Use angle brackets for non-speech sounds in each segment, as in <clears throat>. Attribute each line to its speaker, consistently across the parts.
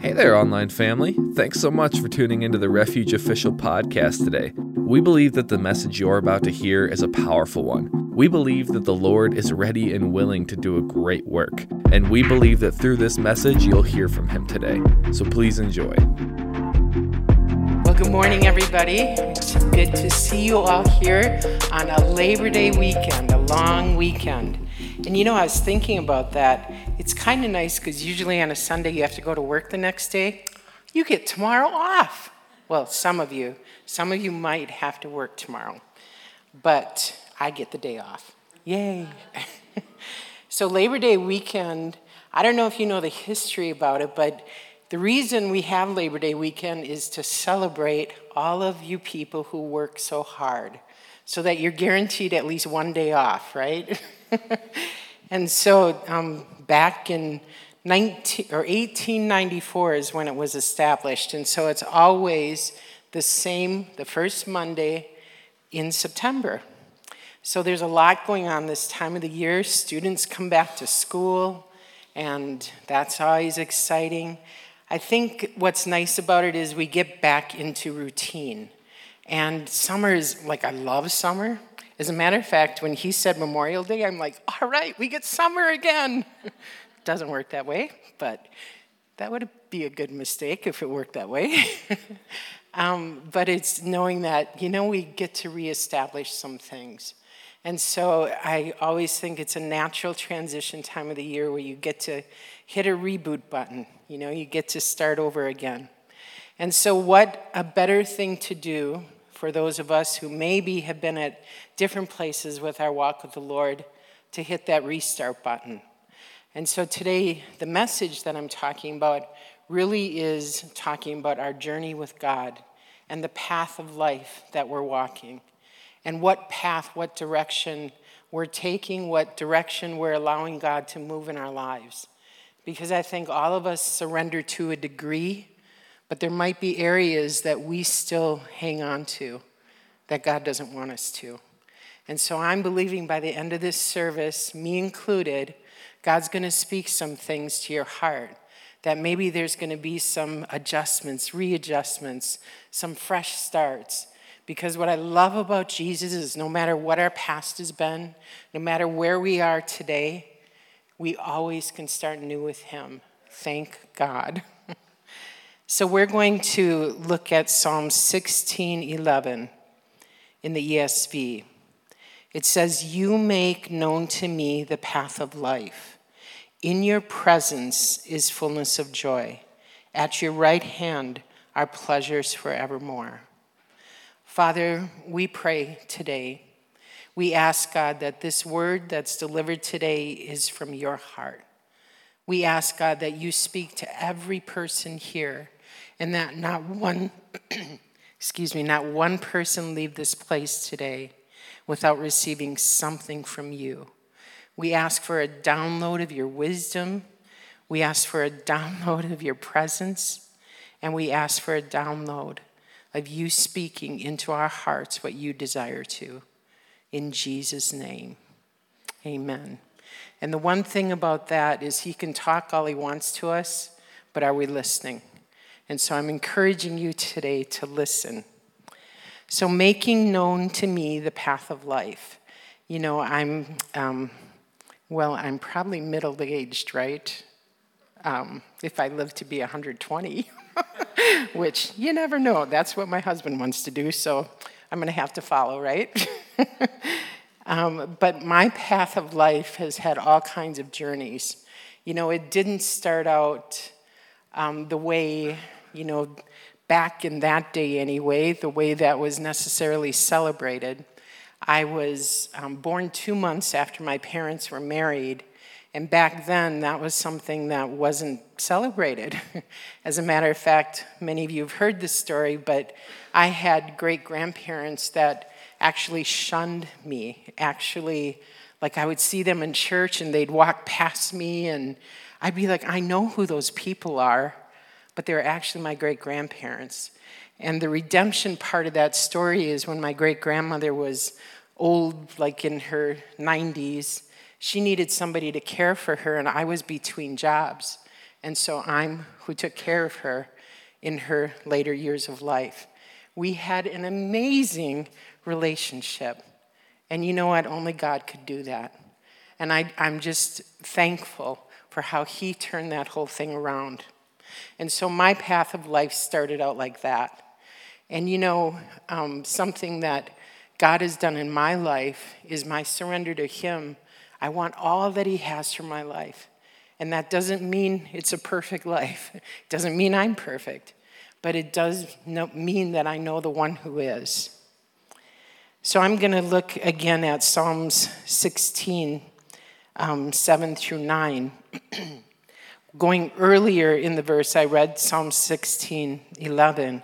Speaker 1: Hey there, online family. Thanks so much for tuning into the Refuge Official podcast today. We believe that the message you're about to hear is a powerful one. We believe that the Lord is ready and willing to do a great work, and we believe that through this message you'll hear from Him today. So please enjoy.
Speaker 2: Well, good morning, everybody. It's good to see you all here on a Labor Day weekend, a long weekend. And you know, I was thinking about that. It's kind of nice because usually on a Sunday you have to go to work the next day. You get tomorrow off. Well, some of you. Some of you might have to work tomorrow. But I get the day off. Yay. <laughs> so, Labor Day weekend, I don't know if you know the history about it, but the reason we have Labor Day weekend is to celebrate all of you people who work so hard so that you're guaranteed at least one day off, right? <laughs> <laughs> and so um, back in 19, or 1894 is when it was established. And so it's always the same, the first Monday in September. So there's a lot going on this time of the year. Students come back to school, and that's always exciting. I think what's nice about it is we get back into routine. And summer is like, I love summer. As a matter of fact, when he said Memorial Day, I'm like, all right, we get summer again. <laughs> Doesn't work that way, but that would be a good mistake if it worked that way. <laughs> um, but it's knowing that, you know, we get to reestablish some things. And so I always think it's a natural transition time of the year where you get to hit a reboot button. You know, you get to start over again. And so, what a better thing to do for those of us who maybe have been at different places with our walk with the Lord to hit that restart button. And so today, the message that I'm talking about really is talking about our journey with God and the path of life that we're walking, and what path, what direction we're taking, what direction we're allowing God to move in our lives. Because I think all of us surrender to a degree but there might be areas that we still hang on to that God doesn't want us to. And so I'm believing by the end of this service, me included, God's going to speak some things to your heart. That maybe there's going to be some adjustments, readjustments, some fresh starts. Because what I love about Jesus is no matter what our past has been, no matter where we are today, we always can start new with Him. Thank God. So we're going to look at Psalm 16:11 in the ESV. It says, "You make known to me the path of life. In your presence is fullness of joy. At your right hand are pleasures forevermore." Father, we pray today. We ask God that this word that's delivered today is from your heart. We ask God that you speak to every person here and that not one, <clears throat> excuse me, not one person leave this place today without receiving something from you. We ask for a download of your wisdom. We ask for a <laughs> download of your presence. And we ask for a download of you speaking into our hearts what you desire to. In Jesus' name, amen. And the one thing about that is he can talk all he wants to us, but are we listening? And so I'm encouraging you today to listen. So, making known to me the path of life. You know, I'm, um, well, I'm probably middle aged, right? Um, if I live to be 120, <laughs> which you never know. That's what my husband wants to do, so I'm going to have to follow, right? <laughs> um, but my path of life has had all kinds of journeys. You know, it didn't start out um, the way you know, back in that day anyway, the way that was necessarily celebrated. I was um, born two months after my parents were married, and back then that was something that wasn't celebrated. <laughs> As a matter of fact, many of you have heard this story, but I had great grandparents that actually shunned me. Actually, like I would see them in church and they'd walk past me, and I'd be like, I know who those people are but they were actually my great grandparents. And the redemption part of that story is when my great grandmother was old, like in her 90s, she needed somebody to care for her, and I was between jobs. And so I'm who took care of her in her later years of life. We had an amazing relationship. And you know what? Only God could do that. And I, am just thankful for how He turned that whole thing around. And so my path of life started out like that. And you know, um, something that God has done in my life is my surrender to Him. I want all that He has for my life. And that doesn't mean it's a perfect life, <laughs> it doesn't mean I'm perfect, but it does mean that I know the one who is. So I'm going to look again at Psalms 16, um, 7 through 9. <clears throat> Going earlier in the verse, I read Psalm 16, 11.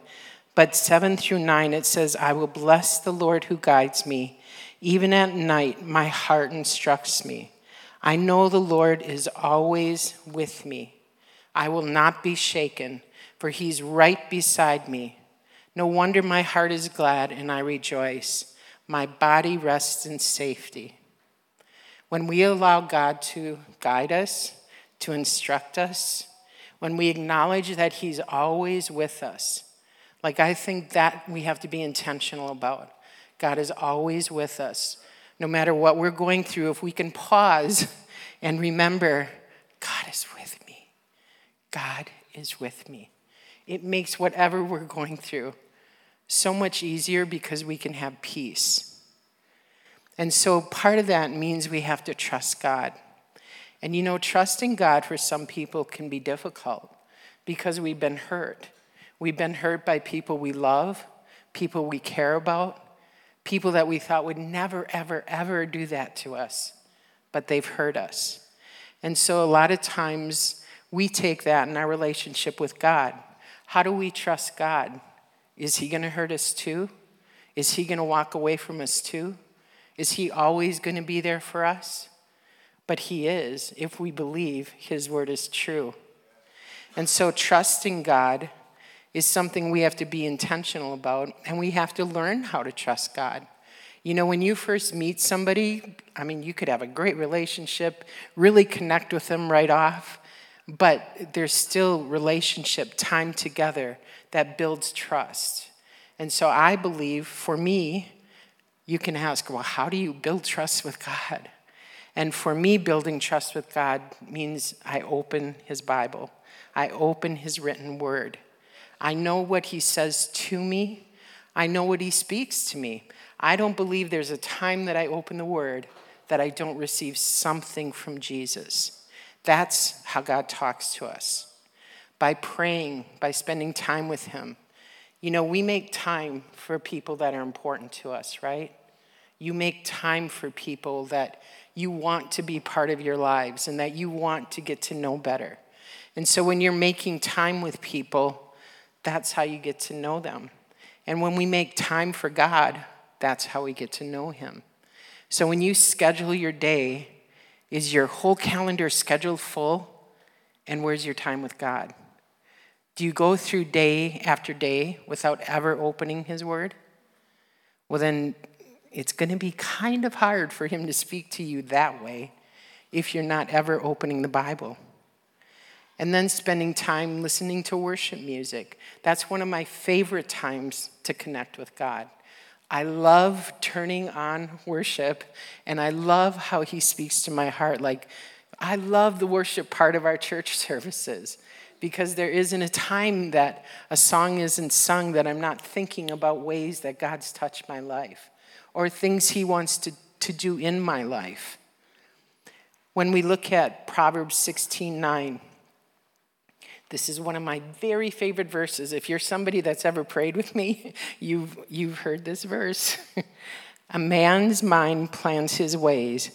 Speaker 2: But 7 through 9, it says, I will bless the Lord who guides me. Even at night, my heart instructs me. I know the Lord is always with me. I will not be shaken, for he's right beside me. No wonder my heart is glad and I rejoice. My body rests in safety. When we allow God to guide us, to instruct us, when we acknowledge that he's always with us, like, I think that we have to be intentional about. God is always with us. No matter what we're going through, if we can pause <laughs> and remember, God is with me. God is with me. It makes whatever we're going through so much easier because we can have peace. And so part of that means we have to trust God. And you know, trusting God for some people can be difficult because we've been hurt. We've been hurt by people we love, people we care about, people that we thought would never, ever, ever do that to us, but they've hurt us. And so a lot of times we take that in our relationship with God. How do we trust God? Is He going to hurt us too? Is He going to walk away from us too? Is He always going to be there for us? But He is, if we believe His word is true. And so trusting God is something we have to be intentional about, and we have to learn how to trust God. You know, when you first meet somebody, I mean, you could have a great relationship, really connect with them right off, but there's still relationship, time together that builds trust. And so I believe for me, you can ask, well, how do you build trust with God? And for me, building trust with God means I open His Bible, I open His written word. I know what he says to me. I know what he speaks to me. I don't believe there's a time that I open the word that I don't receive something from Jesus. That's how God talks to us by praying, by spending time with him. You know, we make time for people that are important to us, right? You make time for people that you want to be part of your lives and that you want to get to know better. And so when you're making time with people, that's how you get to know them. And when we make time for God, that's how we get to know Him. So when you schedule your day, is your whole calendar scheduled full? And where's your time with God? Do you go through day after day without ever opening His Word? Well, then it's going to be kind of hard for Him to speak to you that way if you're not ever opening the Bible and then spending time listening to worship music. That's one of my favorite times to connect with God. I love turning on worship, and I love how He speaks to my heart. Like, I love the worship part of our church <laughs> services because there isn't a time that a song isn't sung that I'm not thinking about ways that God's touched my life or things He wants to, to do in my life. When we look at Proverbs 16 9, this is one of my very favorite verses. If you're somebody that's ever prayed with me, <laughs> you've, you've heard this verse. <laughs> a man's mind plans his ways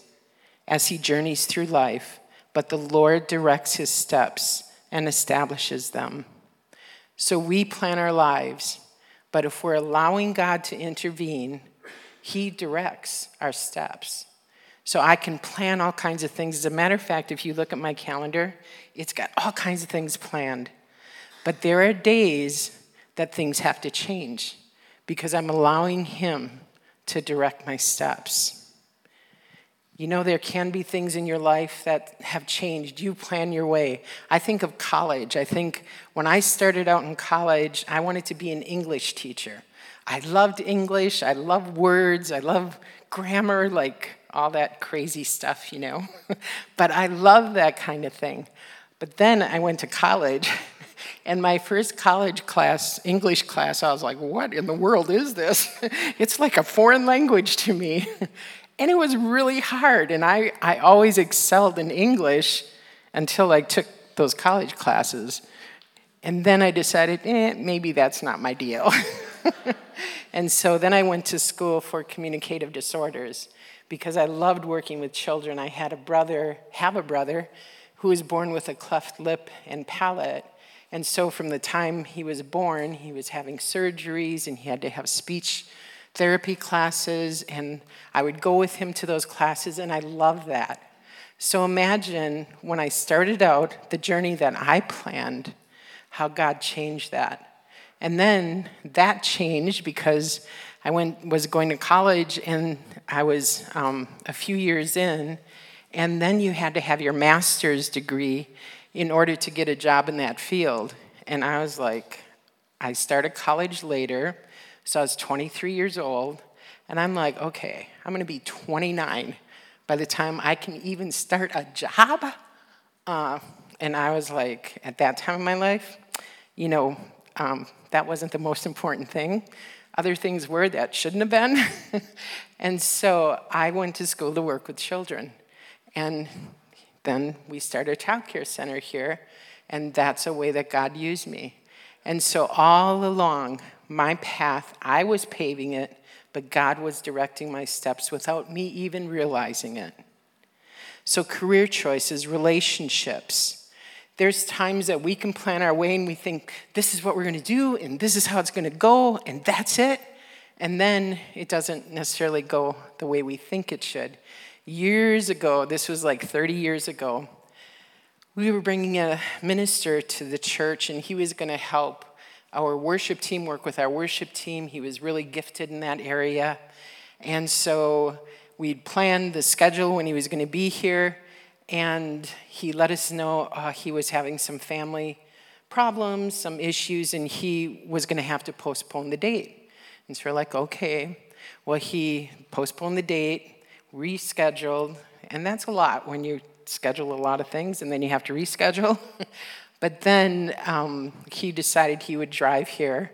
Speaker 2: as he journeys through life, but the Lord directs his steps and establishes them. So we plan our lives, but if we're allowing God to intervene, he directs our steps. So I can plan all kinds of things. As a matter of fact, if you look at my calendar, it's got all kinds of things planned. But there are days that things have to change because I'm allowing Him to direct my steps. You know, there can be things in your life that have changed. You plan your way. I think of college. I think when I started out in college, I wanted to be an English teacher. I loved English. I love words. I love grammar, like all that crazy stuff, you know. <laughs> but I love that kind of thing. But then I went to college, <laughs> and my first college class, English class, I was like, what in the world is this? <laughs> it's like a foreign language to me. And it was really hard. And I, I always excelled in English until I took those college classes. And then I decided, eh, maybe that's not my deal. <laughs> and so then I went to school for communicative disorders because I loved working with children. I had a brother, have a brother, who was born with a cleft lip and palate. And so from the time he was born, he was having surgeries and he had to have speech therapy classes, and I would go with him to those classes, and I loved that. So imagine when I started out, the journey that I planned, how God changed that. And then that changed because I went, was going to college and I was um, a few years in, and then you had to have your master's degree in order to get a job in that field. And I was like, I started college later. So I was 23 years old, and I'm like, okay, I'm gonna be 29 by the time I can even start a job. Uh, and I was like, at that time in my life, you know, um, that wasn't the most important thing. Other things were that shouldn't have been. <laughs> and so I went to school to work with children. And then we started a child care center here, and that's a way that God used me. And so all along, my path, I was paving it, but God was directing my steps without me even realizing it. So, career choices, relationships. There's times that we can plan our way and we think, this is what we're going to do, and this is how it's going to go, and that's it. And then it doesn't necessarily go the way we think it should. Years ago, this was like 30 years ago, we were bringing a minister to the church, and he was going to help our worship team work with our worship team. He was really gifted in that area. And so we'd planned the schedule when he was going to be here, and he let us know uh, he was having some family problems, some issues, and he was going to have to postpone the date. And so we're like, okay. Well, he postponed the date, rescheduled, and that's a lot when you schedule a lot of things and then you have to reschedule. <laughs> but then um, he decided he would drive here.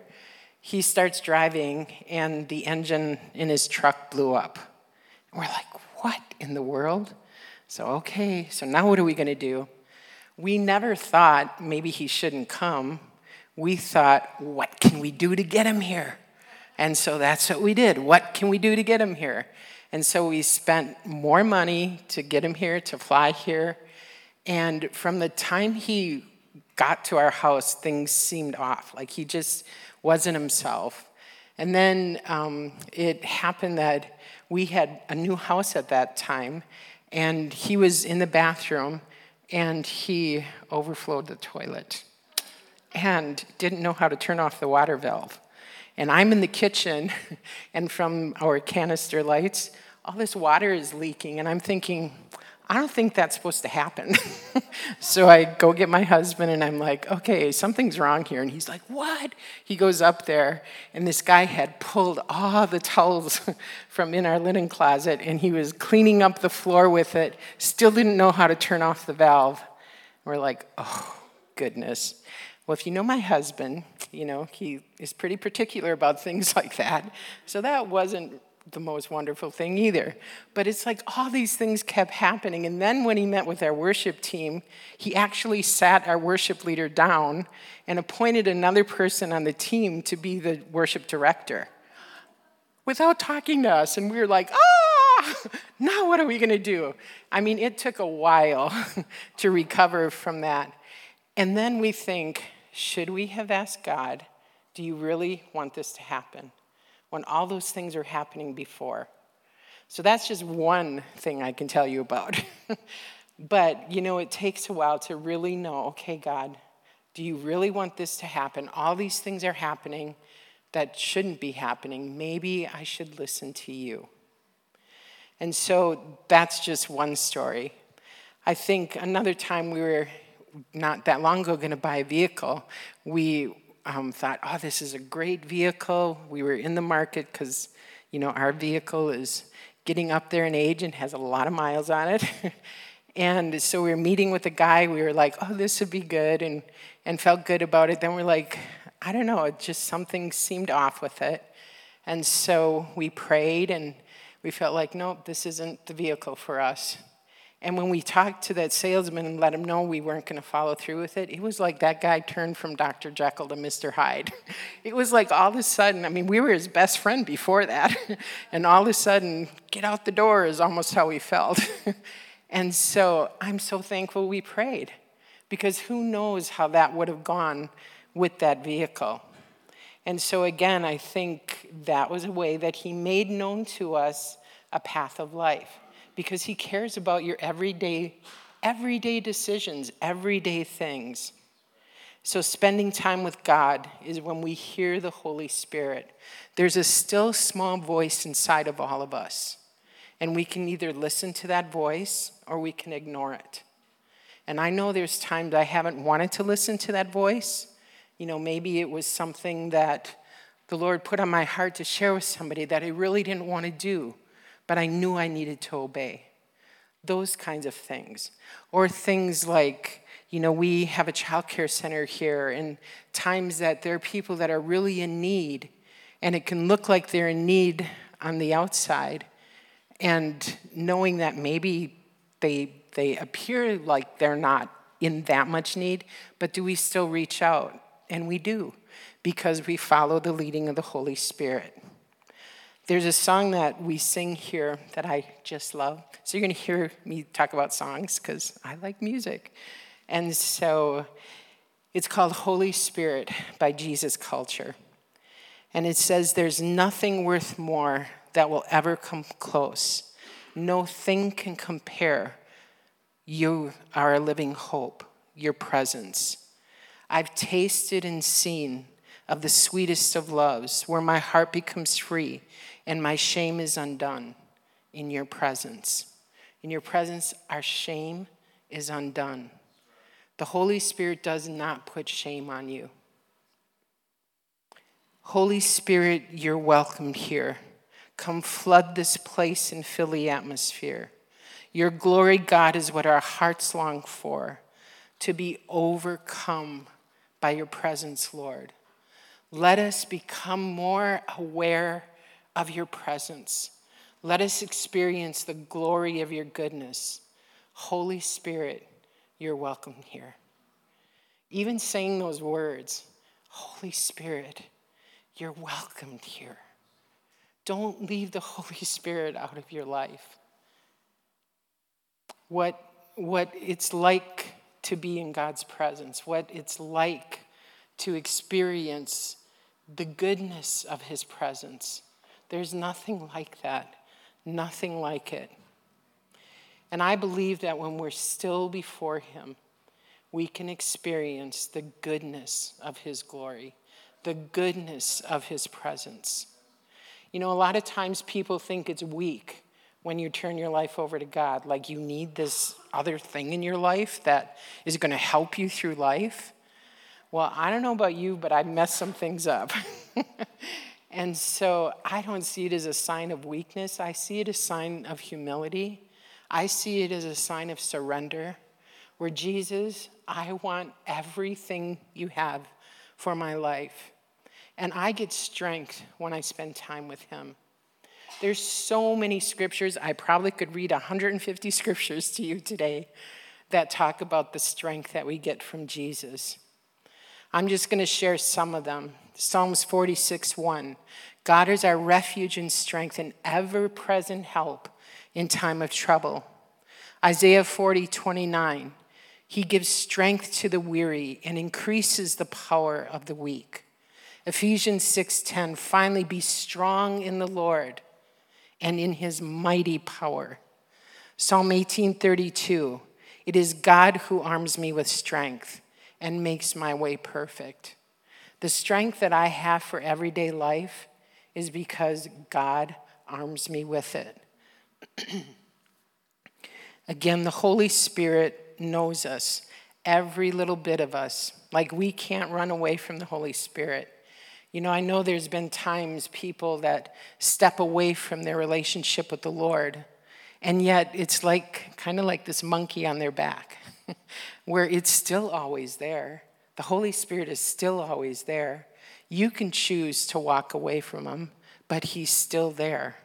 Speaker 2: He starts driving, and the engine in his truck blew up. And we're like, what in the world? So, okay, so now what are we going to do? We never thought maybe he shouldn't come. We thought, what can we do to get him here? And so that's what we did. What can we do to get him here? And so we spent more money to get him here, to fly here. And from the time he got to our house, things seemed off. Like he just wasn't himself. And then um, it happened that we had a new house at that time, and he was in the bathroom and he overflowed the toilet and didn't know how to turn off the water valve. And I'm in the kitchen, <laughs> and from our canister lights, all this water is leaking. And I'm thinking, I don't think that's supposed to happen. <laughs> so I go get my husband, and I'm like, okay, something's wrong here. And he's like, what? He goes up there, and this guy had pulled all the towels <laughs> from in our linen closet, and he was cleaning up the floor with it, still didn't know how to turn off the valve. We're like, oh, goodness. Well, if you know my husband, you know, he is pretty particular about <laughs> things like that. So that wasn't the most wonderful thing either. But it's like all these things kept happening. And then when he met with our worship team, he actually sat our worship leader down and appointed another person on the team to be the worship director without talking to us. And we were like, ah, now what are we going to do? I mean, it took a while <laughs> to recover from that. And then we think, should we have asked God, do you really want this to happen? When all those things are happening before. So that's just one thing I can tell you about. <laughs> but, you know, it takes a while to really know okay, God, do you really want this to happen? All these things are happening that shouldn't be happening. Maybe I should listen to you. And so that's just one story. I think another time we were not that long ago going to buy a vehicle, we um, thought, oh, this is a great vehicle. We were in the market because, you know, our vehicle is getting up there in age and has a lot of miles on it. <laughs> and so we were meeting with a guy. We were like, oh, this would be good, and, and felt good about it. Then we're like, I don't know, it just something seemed off with it. And so we prayed and we felt like, nope, this isn't the vehicle for us. And when we talked to that salesman and let him know we weren't going to follow through with it, it was like that guy turned from Dr. Jekyll to Mr. Hyde. <laughs> It was like all of a sudden, I mean, we were his best friend before that. <laughs> And all of a sudden, get out the door is almost how we felt. <laughs> And so I'm so thankful we prayed because who knows how that would have gone with that vehicle. And so, again, I think that was a way that he made known to us a path of life because he cares about your everyday, everyday decisions, everyday things. So, spending time with God is when we hear the Holy Spirit. There's a still small voice inside of all of us. And we can either listen to that voice or we can ignore it. And I know there's times I haven't wanted to listen to that voice. You know, maybe it was something that the Lord put on my heart to share with somebody that I really didn't want to do, but I knew I needed to obey. Those kinds of things. Or things like, you know, we have a child care center here, and times that there are people that are really in need, and it can look like they're in need on the outside and knowing that maybe they, they appear like they're not in that much need, but do we still reach out? And we do, because we follow the leading of the Holy Spirit. There's a song that we sing here that I just love. So you're going to hear me talk about songs because I like music. And so it's called Holy Spirit by Jesus Culture. And it says, There's nothing worth more that will ever come close. No thing can compare. You are a living hope, your presence. I've tasted and seen of the sweetest of loves, where my heart becomes free and my shame is undone in your presence. In your presence, our shame is undone. The Holy Spirit does not put shame on you. Holy Spirit, you're welcomed here. Come flood this place and fill the atmosphere. Your glory, God, is what our hearts long for, to be overcome by your presence, Lord. Let us become more aware of your presence. Let us experience the glory of your goodness. Holy Spirit, you're welcome here. Even saying those words, Holy Spirit, you're welcomed here. Don't leave the <laughs> Holy Spirit out of your life. What, what it's like to be in God's presence, what it's like to experience the goodness of His presence. There's nothing like that, nothing like it. And I believe that when we're still before Him, we can experience the goodness of His glory, the goodness of His presence. You know, a lot of times people think it's weak when you turn your life over to God, like you need this other thing in your life that is going to help you through life. Well, I don't know about you, but I messed some things up. <laughs> and so I don't see it as a sign of weakness. I see it as a sign of humility. I see it as a sign of surrender, where Jesus, I want everything you have for my life. And I get strength when I spend time with him. There's so many scriptures. I probably could read 150 scriptures to you today that talk about the strength that we get from Jesus. I'm just going to share some of them. Psalms 46 1. God is our refuge and strength and ever present help in time of trouble. Isaiah 40 29. He gives strength to the weary and increases the power of the weak. Ephesians 6:10 finally be strong in the Lord and in his mighty power. Psalm 18:32 It is God who arms me with strength and makes my way perfect. The strength that I have for everyday life is because God arms me with it. <clears throat> Again, the Holy Spirit knows us, every little bit of us. Like we can't run away from the Holy Spirit. You know, I know there's been times people that step away from their relationship with the Lord, and yet it's like kind of like this monkey on their back, <laughs> where it's still always there. The Holy Spirit is still always there. You can choose to walk away from Him, but He's still there.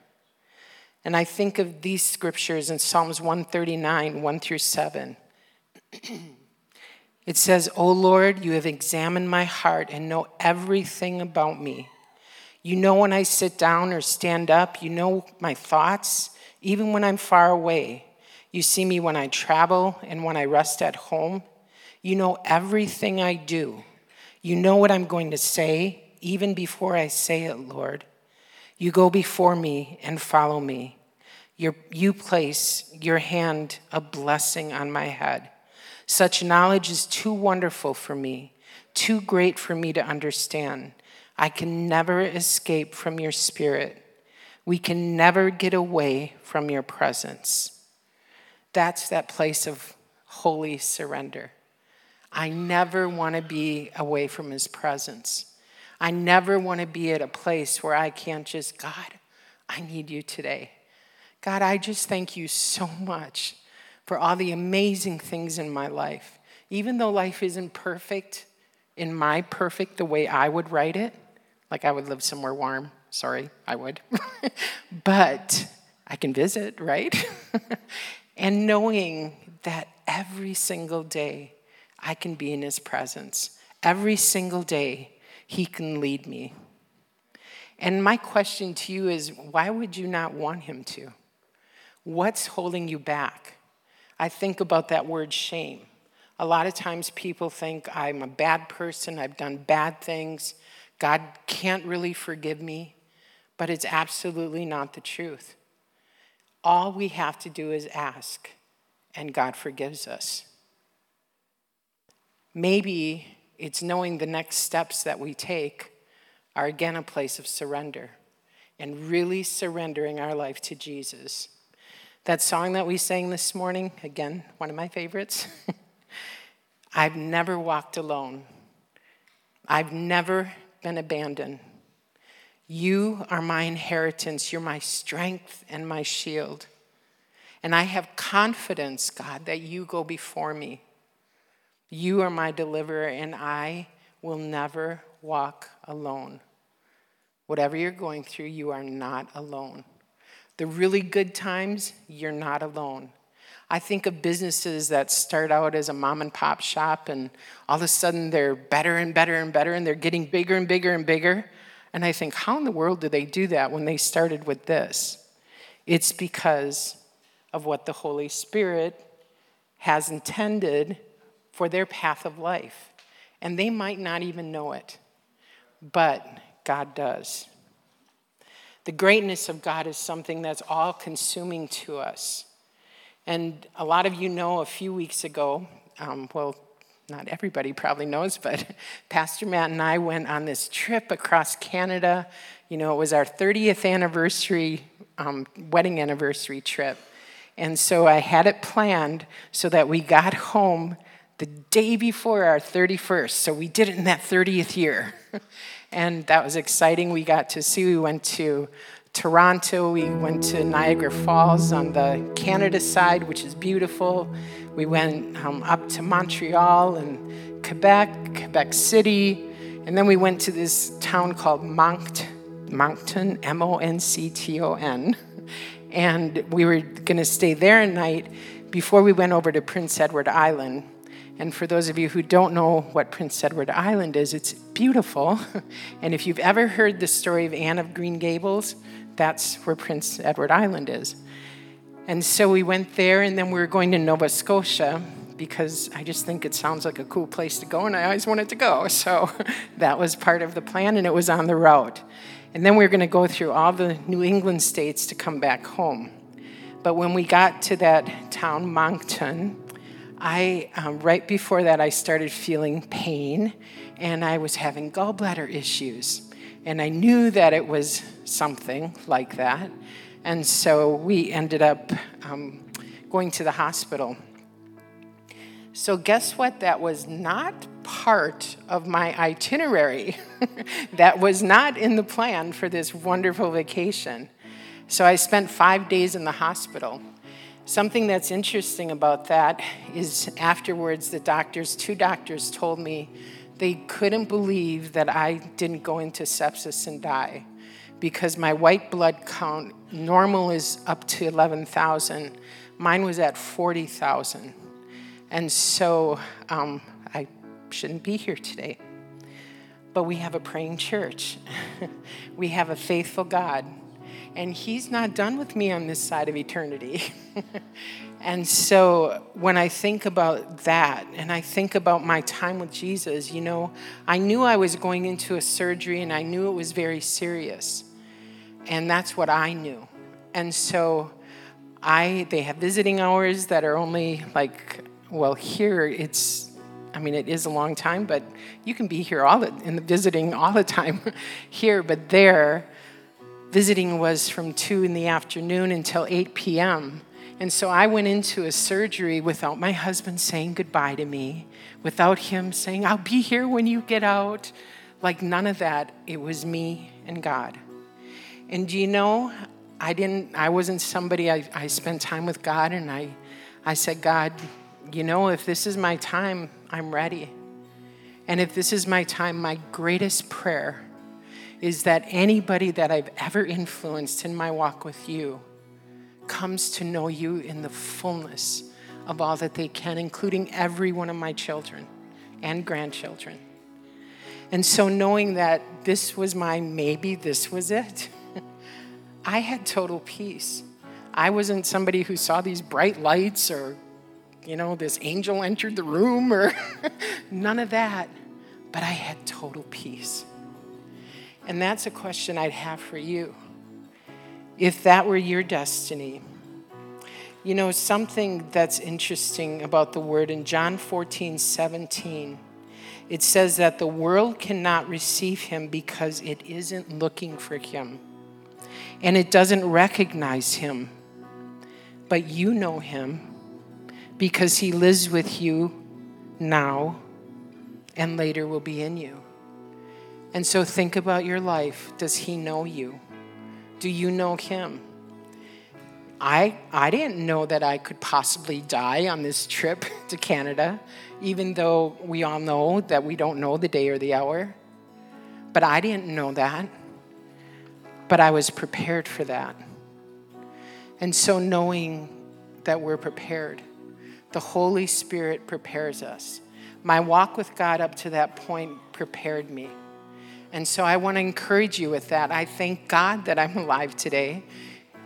Speaker 2: And I think of these scriptures in Psalms 139, 1 through 7. <clears throat> it says, O Lord, you have examined my heart and know everything about me. You know when I sit down or stand up. You know my thoughts, even when I'm far away. You see me when I travel and when I rest at home. You know everything I do. You know what I'm going to say, even before I say it, Lord. You go before me and follow me. You place your hand a blessing on my head. Such knowledge is too wonderful for me, too great for me to understand. I can never escape from your spirit. We can never get away from your presence. That's that place of holy surrender. I never want to be away from his presence. I never want to be at a place where I can't just, God, I need you today. God, I just thank you so much for all the amazing things in my life. Even though life isn't perfect, in my perfect the way I would write it, like I would live somewhere warm. Sorry, I would. <laughs> but I can visit, right? <laughs> and knowing that every single day I can be in his presence, every single day he can lead me. And my question to you is why would you not want Him to? What's holding you back? I think about that word shame. A lot of times people think I'm a bad person, I've done bad things, God can't really forgive me, but it's absolutely not the truth. All we have to do is ask, and God forgives us. Maybe it's knowing the next steps that we take are again a place of surrender and really surrendering our life to Jesus. That song that we sang this morning, again, one of my favorites. <laughs> I've never walked alone. I've never been abandoned. You are my inheritance. You're my strength and my shield. And I have confidence, God, that you go before me. You are my deliverer, and I will never walk alone. Whatever you're going through, you are not alone. The really good times, you're not alone. I think of businesses that start out as a mom and pop shop, and all of a sudden they're better and better and better, and they're getting bigger and bigger and bigger. And I think, how in the world do they do that when they started with this? It's because of what the Holy Spirit has intended for their path of life. And they might not even know it, but God does. The greatness of God is something that's all consuming to us. And a lot of you know a few weeks ago, um, well, not everybody probably knows, but <laughs> Pastor Matt and I went on this trip across Canada. You know, it was our 30th anniversary, um, wedding anniversary trip. And so I had it planned so that we got home the day before our 31st. So we did it in that 30th year. <laughs> and that was exciting. We got to see, we went to Toronto, we went to Niagara Falls on the Canada side, which is beautiful. We went um, up to Montreal and Quebec, Quebec City, and then we went to this town called Monct, Moncton, M O N C T O N. And we were going to stay there a night before we went over to Prince Edward Island. And for those of you who don't know what Prince Edward Island is, it's beautiful. <laughs> and if you've ever heard the story of Anne of Green Gables, that's where Prince Edward Island is. And so we went there, and then we were going to Nova Scotia because I just think it sounds like a cool place to go, and I always wanted to go. <laughs> So <laughs> that was part of the plan, and it was on the route. And then we were going to go through all the New England states to come back home. But when we got to that town, Moncton, I, um, right before that, I started feeling pain and I was having gallbladder issues. And I knew that it was something like that. And so we ended up um, going to the hospital. So, guess what? That was not part of my itinerary. <laughs> that was not in the plan for this wonderful vacation. So, I spent five days in the hospital. Something that's interesting about that is afterwards, the doctors, two doctors told me they couldn't believe that I didn't go into sepsis and die because my white blood count, normal is up to 11,000. Mine was at 40,000. And so um, I shouldn't be here today. But we have a praying church, <laughs> we have a faithful God. And He's not done with me on this side of eternity. <laughs> and so when I think about that and I think about my time with Jesus, you know, I knew I was going into a surgery and I knew it was very serious. And that's what I knew. And so I they have visiting hours that are only like well, here it's, I mean, it is a long time, but you can be here all the, in the visiting all the time <laughs> here, but there, visiting was from 2 in the afternoon until 8 p.m. And so I went into a surgery without my husband saying goodbye to me, without him saying, I'll be here when you get out. Like none of that. It was me and God. And do you know, I didn't, I wasn't somebody, I, I spent time with God and I, I said, God, you know, if this is my time, I'm ready. And if this is my time, my greatest prayer is that anybody that I've ever influenced in my walk with you comes to know you in the fullness of all that they can, including every one of my children and grandchildren. And so, knowing that this was my maybe, this was it, <laughs> I had total peace. I wasn't somebody who saw these bright lights or you know, this angel entered the room or <laughs> none of that. But I had total peace. And that's a question I'd have for you. If that were your destiny, you know, something that's interesting about the word in John 14, 17, it says that the world cannot receive him because it isn't looking for him and it doesn't recognize him. But you know him because He lives with you now and later will be in you. And so think about your life. Does He know you? Do you know Him? I, I didn't know that I could possibly die on this trip <laughs> to Canada, even though we all know that we don't know the day or the hour. But I didn't know that. But I was prepared for that. And so, knowing that we're prepared, the Holy Spirit prepares us. My walk with God up to that point prepared me. And so I want to encourage you with that. I thank God that I'm alive today.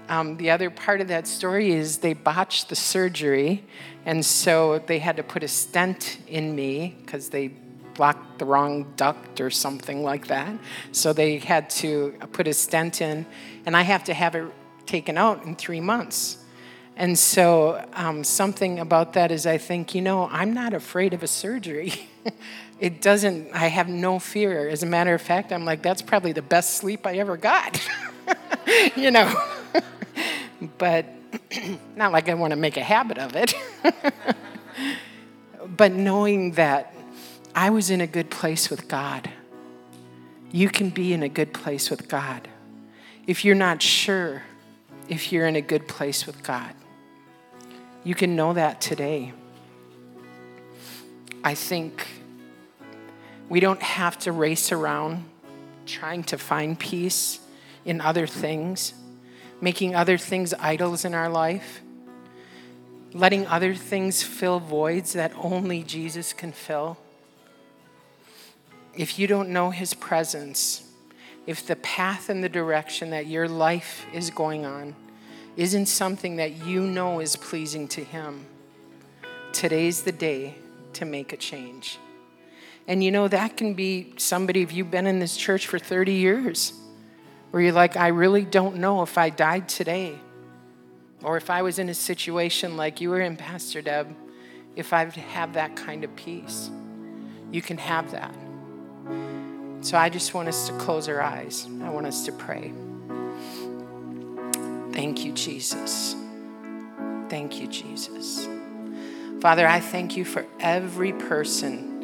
Speaker 2: Um, the other part of that story is they botched the surgery, and so they had to put a stent in me because they blocked the wrong duct or something like that. So they had to put a stent in, and I have to have it taken out in three months. And so, um, something about that is I think, you know, I'm not afraid of a surgery. <laughs> <laughs> it doesn't, I have no fear. As a matter of fact, I'm like, that's probably the best sleep I ever got, <laughs> you know. <laughs> but <clears throat> not like I want to make a habit of it. but knowing that I was in a good place with God, you can be in a good place with God. If you're not sure if you're in a good place with God, you can know that today. I think we don't have to race around trying to find peace in other things, making other things idols in our life, letting other things fill voids that only Jesus can fill. If you don't know his presence, if the path and the direction that your life is going on isn't something that you know is pleasing to Him, today's the day to make a change. And you know, that can be somebody, if you've been in this church for 30 years, where you're like, I really don't know if I died today, or if I was in a situation like you were in, Pastor Deb, if I'd have that kind of peace. You can have that. So I just want us to close our eyes. I want us to pray. Thank you, Jesus. Thank you, Jesus. Father, I thank you for every person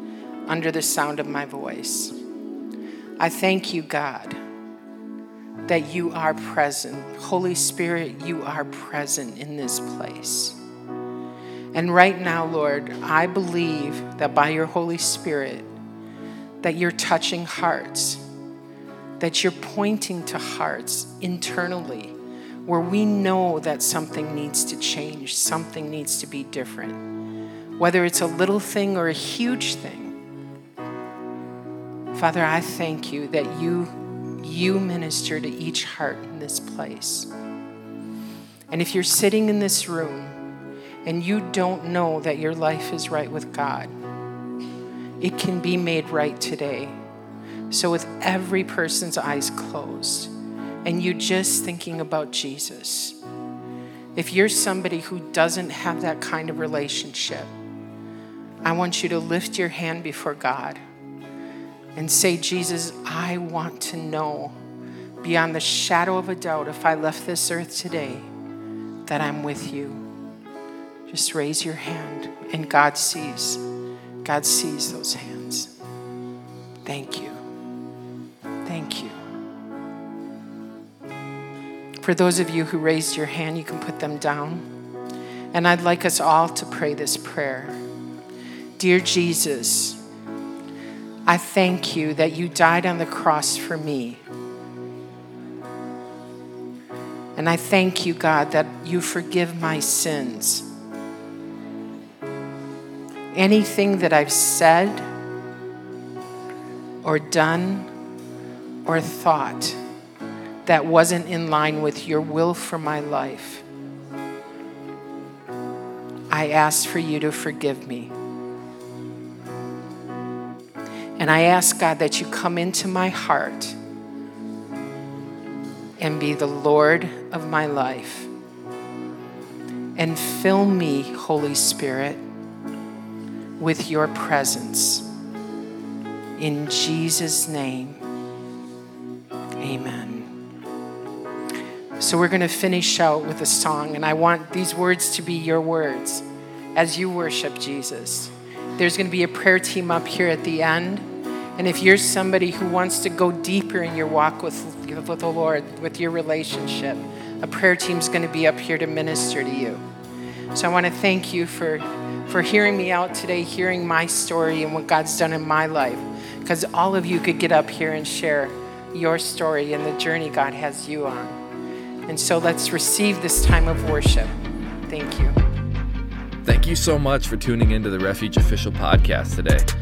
Speaker 2: under the sound of my voice. I thank you, God, that you are present. Holy Spirit, you are present in this place. And right now, Lord, I believe that by your Holy Spirit, that you're touching hearts, that you're pointing to hearts internally where we know that something needs to change, something needs to be different, whether it's a little thing or a huge thing. Father, I thank you that you you minister to each heart in this place. And if you're sitting in this room and you don't know that your life is right with God, it can be made right today. So, with every person's eyes closed, and you just thinking about Jesus, if you're somebody who doesn't have that kind of relationship, I want you to lift your hand before God and say, Jesus, I want to know beyond the shadow of a doubt if I left this earth today that I'm with you. Just raise your hand and God sees. God sees those hands. Thank you. Thank you. For those of you who raised your hand, you can put them down. And I'd like us all to pray this prayer. Dear Jesus, I thank you that you died on the cross for me. And I thank you, God, that you forgive my sins. Anything that I've said or done or thought that wasn't in line with your will for my life, I ask for you to forgive me. And I ask, God, that you come into my heart and be the Lord of my life. And fill me, Holy Spirit, with your presence. In Jesus' name, amen. So we're going to finish out with a song, and I want these words to be your words as you worship Jesus. There's going to be a prayer team up here at the end. And if you're somebody who wants to go deeper in your walk with, with the Lord, with your relationship, a prayer team's going to be up here to minister to you. So I want to thank you for, for hearing me out today, hearing my story and what God's done in my life. Because all of you could get up here and share your story and the journey God has you on. And so let's receive this time of worship. Thank you.
Speaker 1: Thank you so much for tuning into the Refuge Official podcast today.